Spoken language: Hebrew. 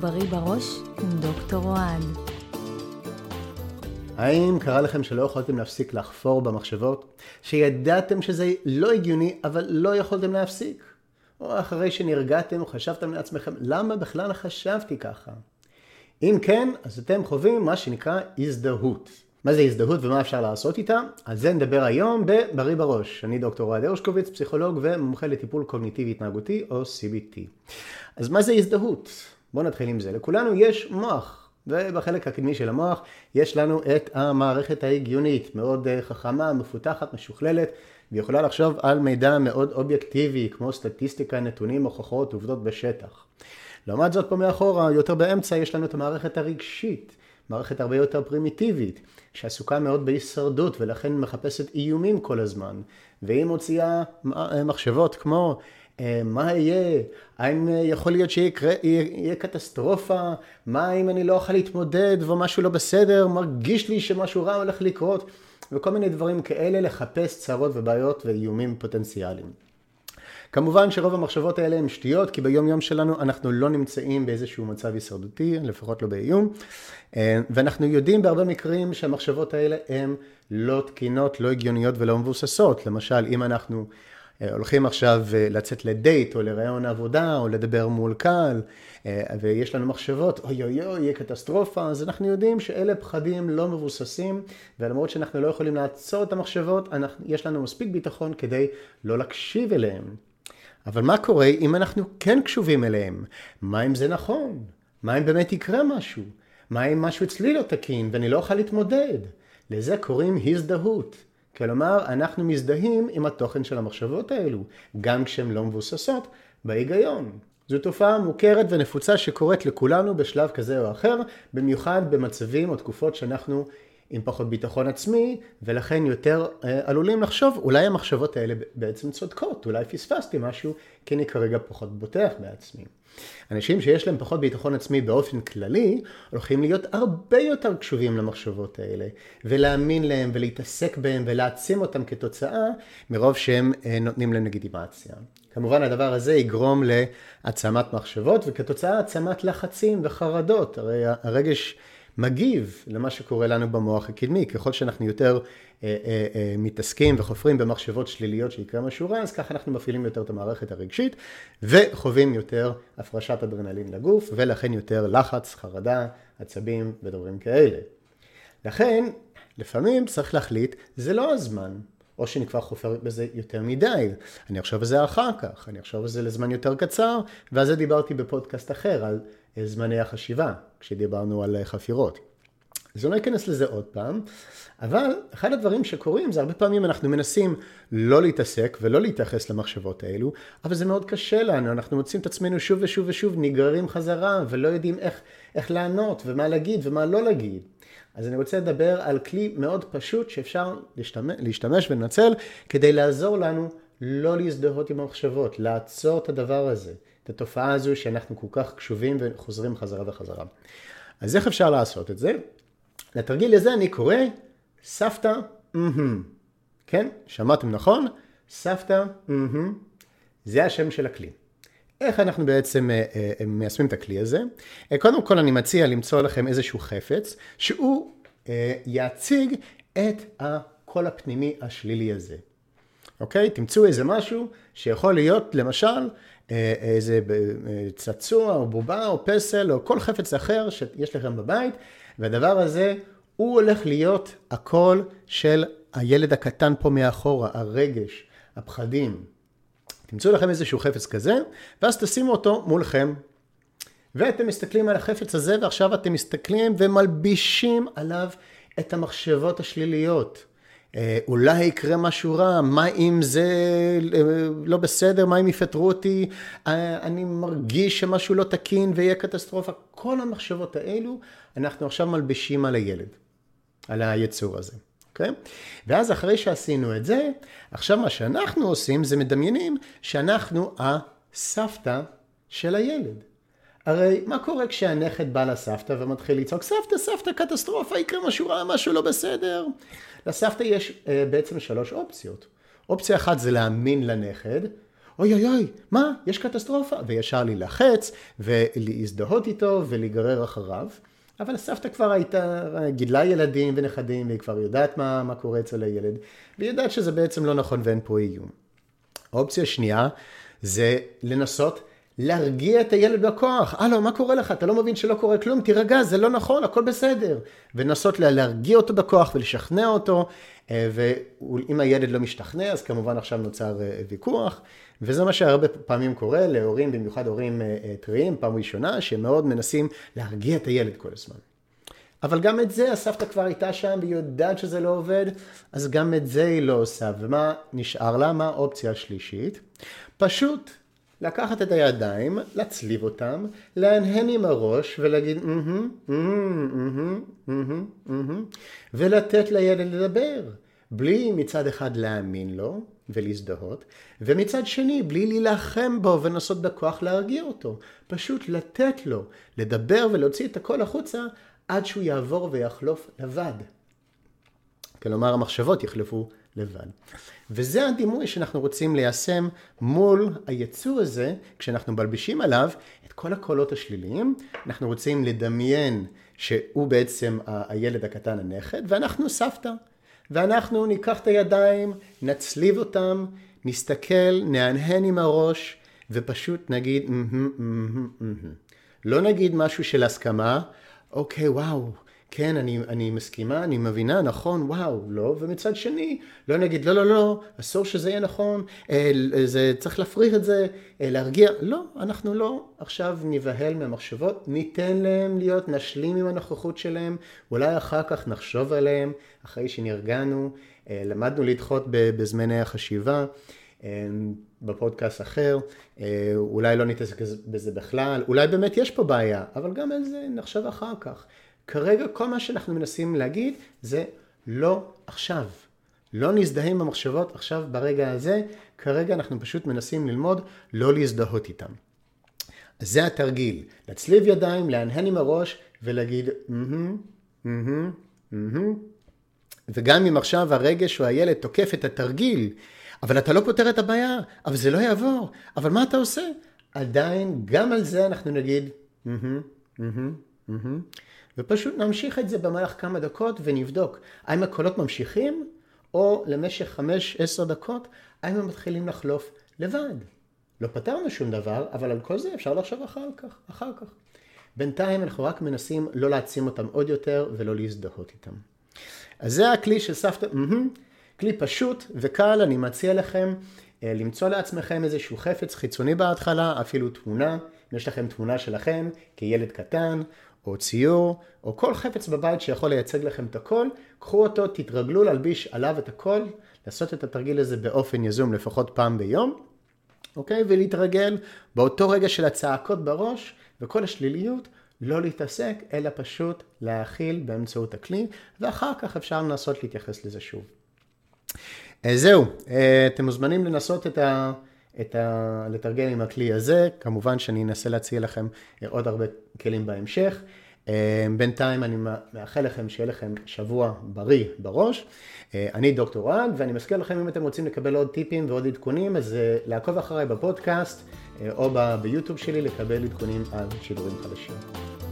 בריא בראש עם דוקטור אוהד. האם קרה לכם שלא יכולתם להפסיק לחפור במחשבות? שידעתם שזה לא הגיוני, אבל לא יכולתם להפסיק? או אחרי שנרגעתם וחשבתם לעצמכם, למה בכלל חשבתי ככה? אם כן, אז אתם חווים מה שנקרא הזדהות. מה זה הזדהות ומה אפשר לעשות איתה? על זה נדבר היום בבריא בראש. אני דוקטור אוהד הרשקוביץ, פסיכולוג ומומחה לטיפול קוגניטיבי התנהגותי או CBT. אז מה זה הזדהות? בואו נתחיל עם זה. לכולנו יש מוח, ובחלק הקדמי של המוח יש לנו את המערכת ההגיונית, מאוד אה, חכמה, מפותחת, משוכללת, ויכולה לחשוב על מידע מאוד אובייקטיבי, כמו סטטיסטיקה, נתונים, הוכחות, עובדות בשטח. לעומת זאת פה מאחורה, יותר באמצע, יש לנו את המערכת הרגשית. מערכת הרבה יותר פרימיטיבית, שעסוקה מאוד בהישרדות ולכן מחפשת איומים כל הזמן. והיא מוציאה מחשבות כמו אה, מה יהיה, האם יכול להיות שיהיה קטסטרופה, מה אם אני לא אוכל להתמודד ומשהו לא בסדר, מרגיש לי שמשהו רע הולך לקרות, וכל מיני דברים כאלה לחפש צרות ובעיות ואיומים פוטנציאליים. כמובן שרוב המחשבות האלה הן שטויות, כי ביום יום שלנו אנחנו לא נמצאים באיזשהו מצב הישרדותי, לפחות לא באיום, אה, ואנחנו יודעים בהרבה מקרים שהמחשבות האלה הן לא תקינות, לא הגיוניות ולא מבוססות. למשל, אם אנחנו אה, הולכים עכשיו אה, לצאת לדייט או לראיון עבודה או לדבר מול קהל ויש לנו מחשבות, אוי אוי אוי, יהיה קטסטרופה, אז אנחנו יודעים שאלה פחדים לא מבוססים ולמרות שאנחנו לא יכולים לעצור את המחשבות, אנחנו, יש לנו מספיק ביטחון כדי לא להקשיב אליהם. אבל מה קורה אם אנחנו כן קשובים אליהם? מה אם זה נכון? מה אם באמת יקרה משהו? מה אם משהו אצלי לא תקין ואני לא אוכל להתמודד? לזה קוראים הזדהות. כלומר, אנחנו מזדהים עם התוכן של המחשבות האלו, גם כשהן לא מבוססות בהיגיון. זו תופעה מוכרת ונפוצה שקורית לכולנו בשלב כזה או אחר, במיוחד במצבים או תקופות שאנחנו עם פחות ביטחון עצמי, ולכן יותר אה, עלולים לחשוב, אולי המחשבות האלה בעצם צודקות, אולי פספסתי משהו, כי אני כרגע פחות בוטח בעצמי. אנשים שיש להם פחות ביטחון עצמי באופן כללי, הולכים להיות הרבה יותר קשובים למחשבות האלה, ולהאמין להם ולהתעסק בהם ולהעצים אותם כתוצאה, מרוב שהם אה, נותנים להם לגיטימציה. כמובן הדבר הזה יגרום להעצמת מחשבות, וכתוצאה העצמת לחצים וחרדות. הרי הרגש מגיב למה שקורה לנו במוח הקדמי. ככל שאנחנו יותר אה, אה, אה, מתעסקים וחופרים במחשבות שליליות שיקרה משהו רע, אז ככה אנחנו מפעילים יותר את המערכת הרגשית וחווים יותר הפרשת אדרנלין לגוף, ולכן יותר לחץ, חרדה, עצבים ודברים כאלה. לכן, לפעמים צריך להחליט, זה לא הזמן. או שאני כבר חופר בזה יותר מדי, אני אחשוב על זה אחר כך, אני אחשוב על זה לזמן יותר קצר, ועל זה דיברתי בפודקאסט אחר, על זמני החשיבה, כשדיברנו על חפירות. אז אני לא אכנס לזה עוד פעם, אבל אחד הדברים שקורים זה הרבה פעמים אנחנו מנסים לא להתעסק ולא להתייחס למחשבות האלו, אבל זה מאוד קשה לנו, אנחנו מוצאים את עצמנו שוב ושוב ושוב נגררים חזרה ולא יודעים איך, איך לענות ומה להגיד ומה לא להגיד. אז אני רוצה לדבר על כלי מאוד פשוט שאפשר להשתמש, להשתמש ולנצל כדי לעזור לנו לא להזדהות עם המחשבות, לעצור את הדבר הזה. את התופעה הזו שאנחנו כל כך קשובים וחוזרים חזרה וחזרה. אז איך אפשר לעשות את זה? לתרגיל הזה אני קורא סבתא, אמ כן, שמעתם נכון? סבתא, אמ זה השם של הכלי. איך אנחנו בעצם אה, אה, מיישמים את הכלי הזה? אה, קודם כל אני מציע למצוא לכם איזשהו חפץ שהוא יציג את הקול הפנימי השלילי הזה. אוקיי? תמצאו איזה משהו שיכול להיות למשל אה, איזה אה, צעצוע או בובה או פסל או כל חפץ אחר שיש לכם בבית, והדבר הזה הוא הולך להיות הקול של הילד הקטן פה מאחורה, הרגש, הפחדים. תמצאו לכם איזשהו חפץ כזה, ואז תשימו אותו מולכם. ואתם מסתכלים על החפץ הזה, ועכשיו אתם מסתכלים ומלבישים עליו את המחשבות השליליות. אה, אולי יקרה משהו רע, מה אם זה אה, לא בסדר, מה אם יפטרו אותי, אה, אני מרגיש שמשהו לא תקין ויהיה קטסטרופה. כל המחשבות האלו, אנחנו עכשיו מלבישים על הילד, על היצור הזה, אוקיי? ואז אחרי שעשינו את זה, עכשיו מה שאנחנו עושים זה מדמיינים שאנחנו הסבתא של הילד. הרי מה קורה כשהנכד בא לסבתא ומתחיל לצעוק, סבתא, סבתא, קטסטרופה, יקרה משהו רע, משהו לא בסדר. לסבתא יש uh, בעצם שלוש אופציות. אופציה אחת זה להאמין לנכד, אוי אוי אוי, מה, יש קטסטרופה, וישר להילחץ, ולהזדהות איתו, ולהיגרר אחריו. אבל הסבתא כבר הייתה, גידלה ילדים ונכדים, והיא כבר יודעת מה, מה קורה אצל הילד, והיא יודעת שזה בעצם לא נכון ואין פה איום. אופציה שנייה זה לנסות להרגיע את הילד בכוח. הלו, מה קורה לך? אתה לא מבין שלא קורה כלום? תירגע, זה לא נכון, הכל בסדר. ולנסות להרגיע אותו בכוח ולשכנע אותו, אה, ואם הילד לא משתכנע, אז כמובן עכשיו נוצר אה, ויכוח. וזה מה שהרבה פעמים קורה להורים, במיוחד הורים אה, טריים, פעם ראשונה, שמאוד מנסים להרגיע את הילד כל הזמן. אבל גם את זה הסבתא כבר הייתה שם והיא יודעת שזה לא עובד, אז גם את זה היא לא עושה. ומה נשאר לה? מה האופציה השלישית? פשוט לקחת את הידיים, להצליב אותם, להנהן עם הראש ולהגיד ולתת לילד לדבר. בלי מצד אחד להאמין לו ולהזדהות, ומצד שני בלי להילחם בו ולנסות בכוח להרגיע אותו. פשוט לתת לו לדבר ולהוציא את הכל החוצה עד שהוא יעבור ויחלוף לבד. כלומר המחשבות יחלפו לבד. וזה הדימוי שאנחנו רוצים ליישם מול היצור הזה, כשאנחנו מלבישים עליו את כל הקולות השליליים, אנחנו רוצים לדמיין שהוא בעצם הילד הקטן הנכד, ואנחנו סבתא. ואנחנו ניקח את הידיים, נצליב אותם, נסתכל, נהנהן עם הראש, ופשוט נגיד, לא נגיד משהו של הסכמה, אוקיי, וואו, כן, אני, אני מסכימה, אני מבינה, נכון, וואו, לא, ומצד שני, לא נגיד, לא, לא, לא, אסור שזה יהיה נכון, אה, זה, צריך להפריך את זה, אה, להרגיע, לא, אנחנו לא עכשיו נבהל מהמחשבות, ניתן להם להיות, נשלים עם הנוכחות שלהם, אולי אחר כך נחשוב עליהם, אחרי שנרגענו, אה, למדנו לדחות בזמני החשיבה. בפודקאסט אחר, אולי לא נתעסק בזה בכלל, אולי באמת יש פה בעיה, אבל גם על זה נחשב אחר כך. כרגע כל מה שאנחנו מנסים להגיד זה לא עכשיו. לא נזדהה עם המחשבות עכשיו ברגע הזה, כרגע אנחנו פשוט מנסים ללמוד לא להזדהות איתם. אז זה התרגיל, להצליב ידיים, להנהן עם הראש ולהגיד. וגם אם עכשיו הרגש או הילד תוקף את התרגיל, אבל אתה לא פותר את הבעיה, אבל זה לא יעבור, אבל מה אתה עושה? עדיין, גם על זה אנחנו נגיד. ופשוט נמשיך את זה במהלך כמה דקות ונבדוק האם הקולות ממשיכים או למשך 5-10 דקות האם הם מתחילים לחלוף לבד. לא פתרנו שום דבר, אבל על כל זה אפשר לחשוב אחר כך, אחר כך. בינתיים אנחנו רק מנסים לא להעצים אותם עוד יותר ולא להזדהות איתם. אז זה הכלי של סבתא, כלי פשוט וקל, אני מציע לכם אה, למצוא לעצמכם איזשהו חפץ חיצוני בהתחלה, אפילו תמונה, אם יש לכם תמונה שלכם כילד קטן, או ציור, או כל חפץ בבית שיכול לייצג לכם את הכל, קחו אותו, תתרגלו להלביש עליו את הכל, לעשות את התרגיל הזה באופן יזום לפחות פעם ביום, אוקיי? ולהתרגל באותו רגע של הצעקות בראש וכל השליליות, לא להתעסק, אלא פשוט להכיל באמצעות הכלי, ואחר כך אפשר לנסות להתייחס לזה שוב. אה, זהו, אה, אתם מוזמנים לנסות את ה... את ה... לתרגל עם הכלי הזה, כמובן שאני אנסה להציע לכם עוד הרבה כלים בהמשך. אה, בינתיים אני מאחל לכם שיהיה לכם שבוע בריא בראש. אה, אני דוקטור רג, ואני מזכיר לכם אם אתם רוצים לקבל עוד טיפים ועוד עדכונים, אז אה, לעקוב אחריי בפודקאסט או ביוטיוב שלי לקבל עדכונים על שידורים חדשים.